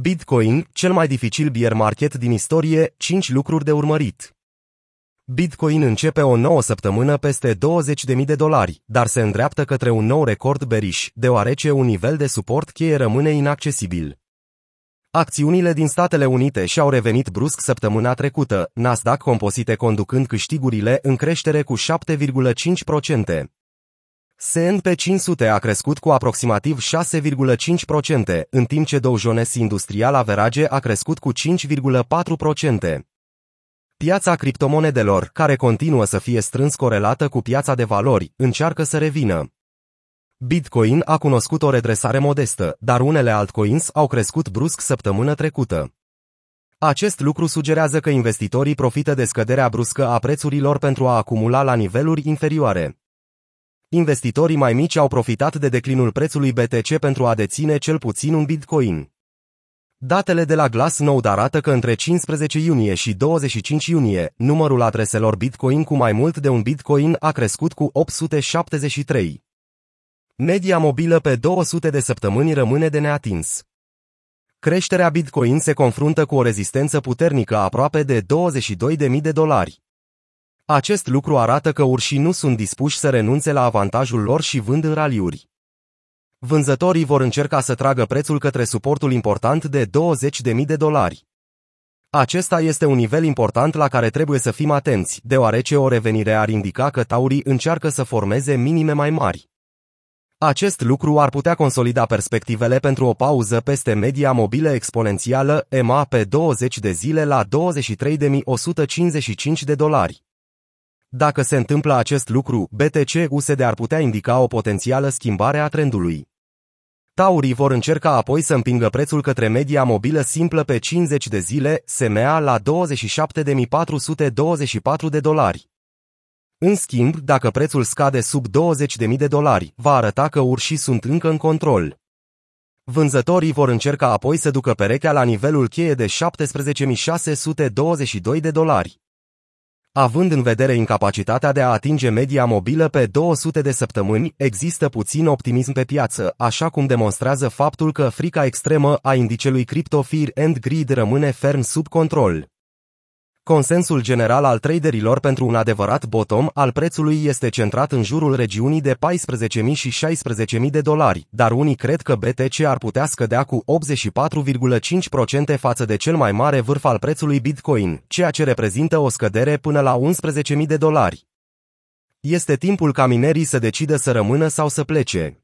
Bitcoin, cel mai dificil bear market din istorie, 5 lucruri de urmărit. Bitcoin începe o nouă săptămână peste 20.000 de dolari, dar se îndreaptă către un nou record bearish, deoarece un nivel de suport cheie rămâne inaccesibil. Acțiunile din Statele Unite și-au revenit brusc săptămâna trecută, Nasdaq composite conducând câștigurile în creștere cu 7,5%. S&P 500 a crescut cu aproximativ 6,5%, în timp ce Dow Jones Industrial Average a crescut cu 5,4%. Piața criptomonedelor, care continuă să fie strâns corelată cu piața de valori, încearcă să revină. Bitcoin a cunoscut o redresare modestă, dar unele altcoins au crescut brusc săptămână trecută. Acest lucru sugerează că investitorii profită de scăderea bruscă a prețurilor pentru a acumula la niveluri inferioare. Investitorii mai mici au profitat de declinul prețului BTC pentru a deține cel puțin un Bitcoin. Datele de la Glassnode arată că între 15 iunie și 25 iunie, numărul adreselor Bitcoin cu mai mult de un Bitcoin a crescut cu 873. Media mobilă pe 200 de săptămâni rămâne de neatins. Creșterea Bitcoin se confruntă cu o rezistență puternică aproape de 22.000 de dolari. Acest lucru arată că urșii nu sunt dispuși să renunțe la avantajul lor și vând în raliuri. Vânzătorii vor încerca să tragă prețul către suportul important de 20.000 de dolari. Acesta este un nivel important la care trebuie să fim atenți, deoarece o revenire ar indica că taurii încearcă să formeze minime mai mari. Acest lucru ar putea consolida perspectivele pentru o pauză peste media mobilă exponențială EMA pe 20 de zile la 23.155 de dolari. Dacă se întâmplă acest lucru, BTC-USD ar putea indica o potențială schimbare a trendului. Taurii vor încerca apoi să împingă prețul către media mobilă simplă pe 50 de zile, SMA la 27.424 de dolari. În schimb, dacă prețul scade sub 20.000 de dolari, va arăta că urșii sunt încă în control. Vânzătorii vor încerca apoi să ducă perechea la nivelul cheie de 17.622 de dolari. Având în vedere incapacitatea de a atinge media mobilă pe 200 de săptămâni, există puțin optimism pe piață, așa cum demonstrează faptul că frica extremă a indicelui Crypto Fear and Greed rămâne ferm sub control. Consensul general al traderilor pentru un adevărat bottom al prețului este centrat în jurul regiunii de 14.000 și 16.000 de dolari, dar unii cred că BTC ar putea scădea cu 84,5% față de cel mai mare vârf al prețului Bitcoin, ceea ce reprezintă o scădere până la 11.000 de dolari. Este timpul ca minerii să decidă să rămână sau să plece.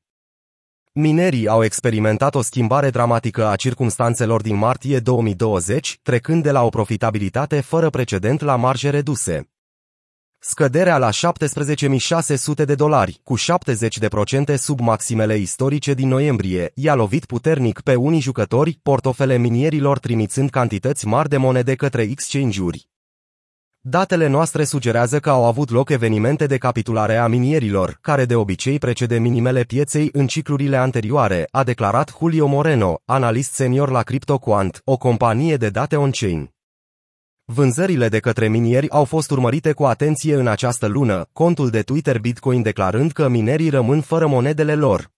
Minerii au experimentat o schimbare dramatică a circumstanțelor din martie 2020, trecând de la o profitabilitate fără precedent la marje reduse. Scăderea la 17.600 de dolari, cu 70% sub maximele istorice din noiembrie, i-a lovit puternic pe unii jucători, portofele minierilor trimițând cantități mari de monede către exchange-uri. Datele noastre sugerează că au avut loc evenimente de capitulare a minierilor, care de obicei precede minimele pieței în ciclurile anterioare, a declarat Julio Moreno, analist senior la CryptoQuant, o companie de date on-chain. Vânzările de către minieri au fost urmărite cu atenție în această lună, contul de Twitter Bitcoin declarând că minerii rămân fără monedele lor.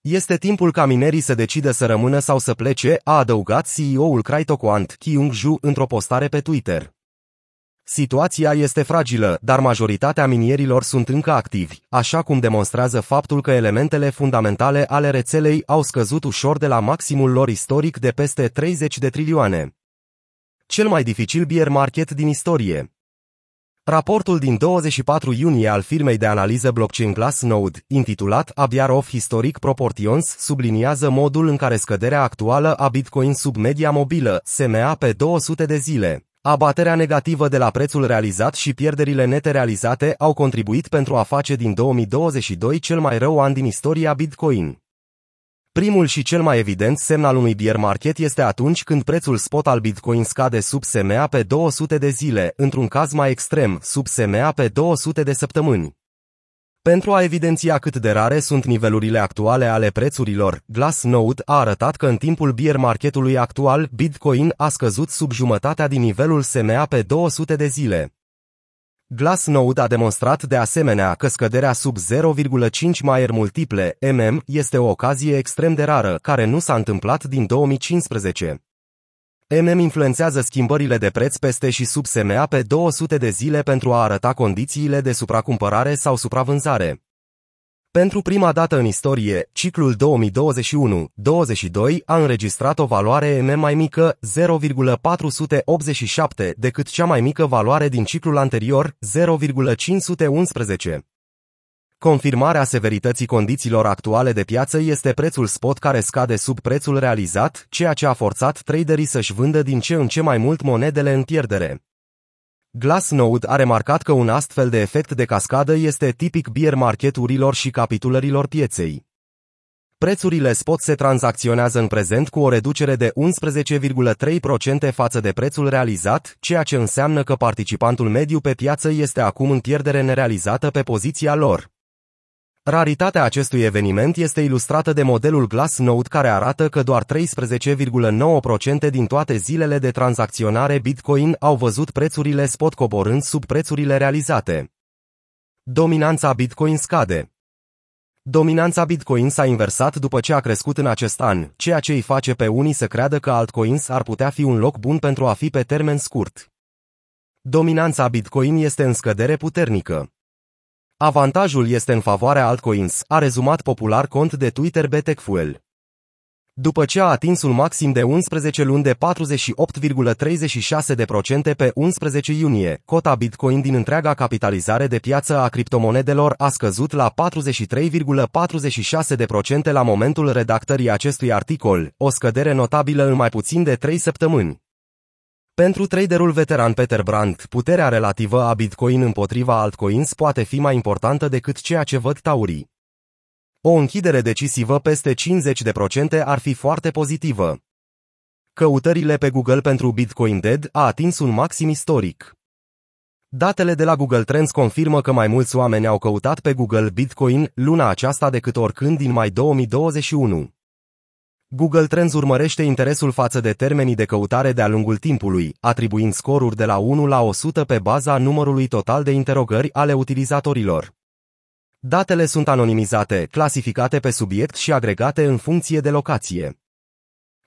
Este timpul ca minerii să decidă să rămână sau să plece, a adăugat CEO-ul CryptoQuant, Kyung Ju, într-o postare pe Twitter. Situația este fragilă, dar majoritatea minierilor sunt încă activi, așa cum demonstrează faptul că elementele fundamentale ale rețelei au scăzut ușor de la maximul lor istoric de peste 30 de trilioane. Cel mai dificil bear market din istorie. Raportul din 24 iunie al firmei de analiză blockchain Glassnode, intitulat A Bear of Historic Proportions, subliniază modul în care scăderea actuală a Bitcoin sub media mobilă, SMA pe 200 de zile, Abaterea negativă de la prețul realizat și pierderile nete realizate au contribuit pentru a face din 2022 cel mai rău an din istoria Bitcoin. Primul și cel mai evident semn al unui bear market este atunci când prețul spot al Bitcoin scade sub SMA pe 200 de zile, într-un caz mai extrem, sub SMA pe 200 de săptămâni. Pentru a evidenția cât de rare sunt nivelurile actuale ale prețurilor, Glassnode a arătat că în timpul bear marketului actual, Bitcoin a scăzut sub jumătatea din nivelul SMA pe 200 de zile. Glassnode a demonstrat de asemenea că scăderea sub 0,5 maier multiple mm este o ocazie extrem de rară, care nu s-a întâmplat din 2015. MM influențează schimbările de preț peste și sub SMA pe 200 de zile pentru a arăta condițiile de supracumpărare sau supravânzare. Pentru prima dată în istorie, ciclul 2021-22 a înregistrat o valoare M mai mică 0,487 decât cea mai mică valoare din ciclul anterior 0,511. Confirmarea severității condițiilor actuale de piață este prețul spot care scade sub prețul realizat, ceea ce a forțat traderii să-și vândă din ce în ce mai mult monedele în pierdere. Glassnode a remarcat că un astfel de efect de cascadă este tipic bear marketurilor și capitulărilor pieței. Prețurile spot se tranzacționează în prezent cu o reducere de 11,3% față de prețul realizat, ceea ce înseamnă că participantul mediu pe piață este acum în pierdere nerealizată pe poziția lor. Raritatea acestui eveniment este ilustrată de modelul Glassnode care arată că doar 13,9% din toate zilele de tranzacționare Bitcoin au văzut prețurile spot coborând sub prețurile realizate. Dominanța Bitcoin scade. Dominanța Bitcoin s-a inversat după ce a crescut în acest an, ceea ce îi face pe unii să creadă că altcoins ar putea fi un loc bun pentru a fi pe termen scurt. Dominanța Bitcoin este în scădere puternică. Avantajul este în favoarea altcoins, a rezumat popular cont de Twitter Betecfuel. După ce a atins un maxim de 11 luni de 48,36% pe 11 iunie, cota Bitcoin din întreaga capitalizare de piață a criptomonedelor a scăzut la 43,46% la momentul redactării acestui articol, o scădere notabilă în mai puțin de 3 săptămâni. Pentru traderul veteran Peter Brandt, puterea relativă a Bitcoin împotriva altcoins poate fi mai importantă decât ceea ce văd taurii. O închidere decisivă peste 50% ar fi foarte pozitivă. Căutările pe Google pentru Bitcoin Dead a atins un maxim istoric. Datele de la Google Trends confirmă că mai mulți oameni au căutat pe Google Bitcoin luna aceasta decât oricând din mai 2021. Google Trends urmărește interesul față de termenii de căutare de-a lungul timpului, atribuind scoruri de la 1 la 100 pe baza numărului total de interogări ale utilizatorilor. Datele sunt anonimizate, clasificate pe subiect și agregate în funcție de locație.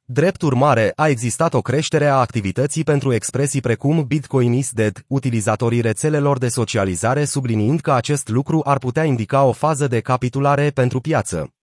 Drept urmare, a existat o creștere a activității pentru expresii precum Bitcoin is dead, utilizatorii rețelelor de socializare subliniind că acest lucru ar putea indica o fază de capitulare pentru piață.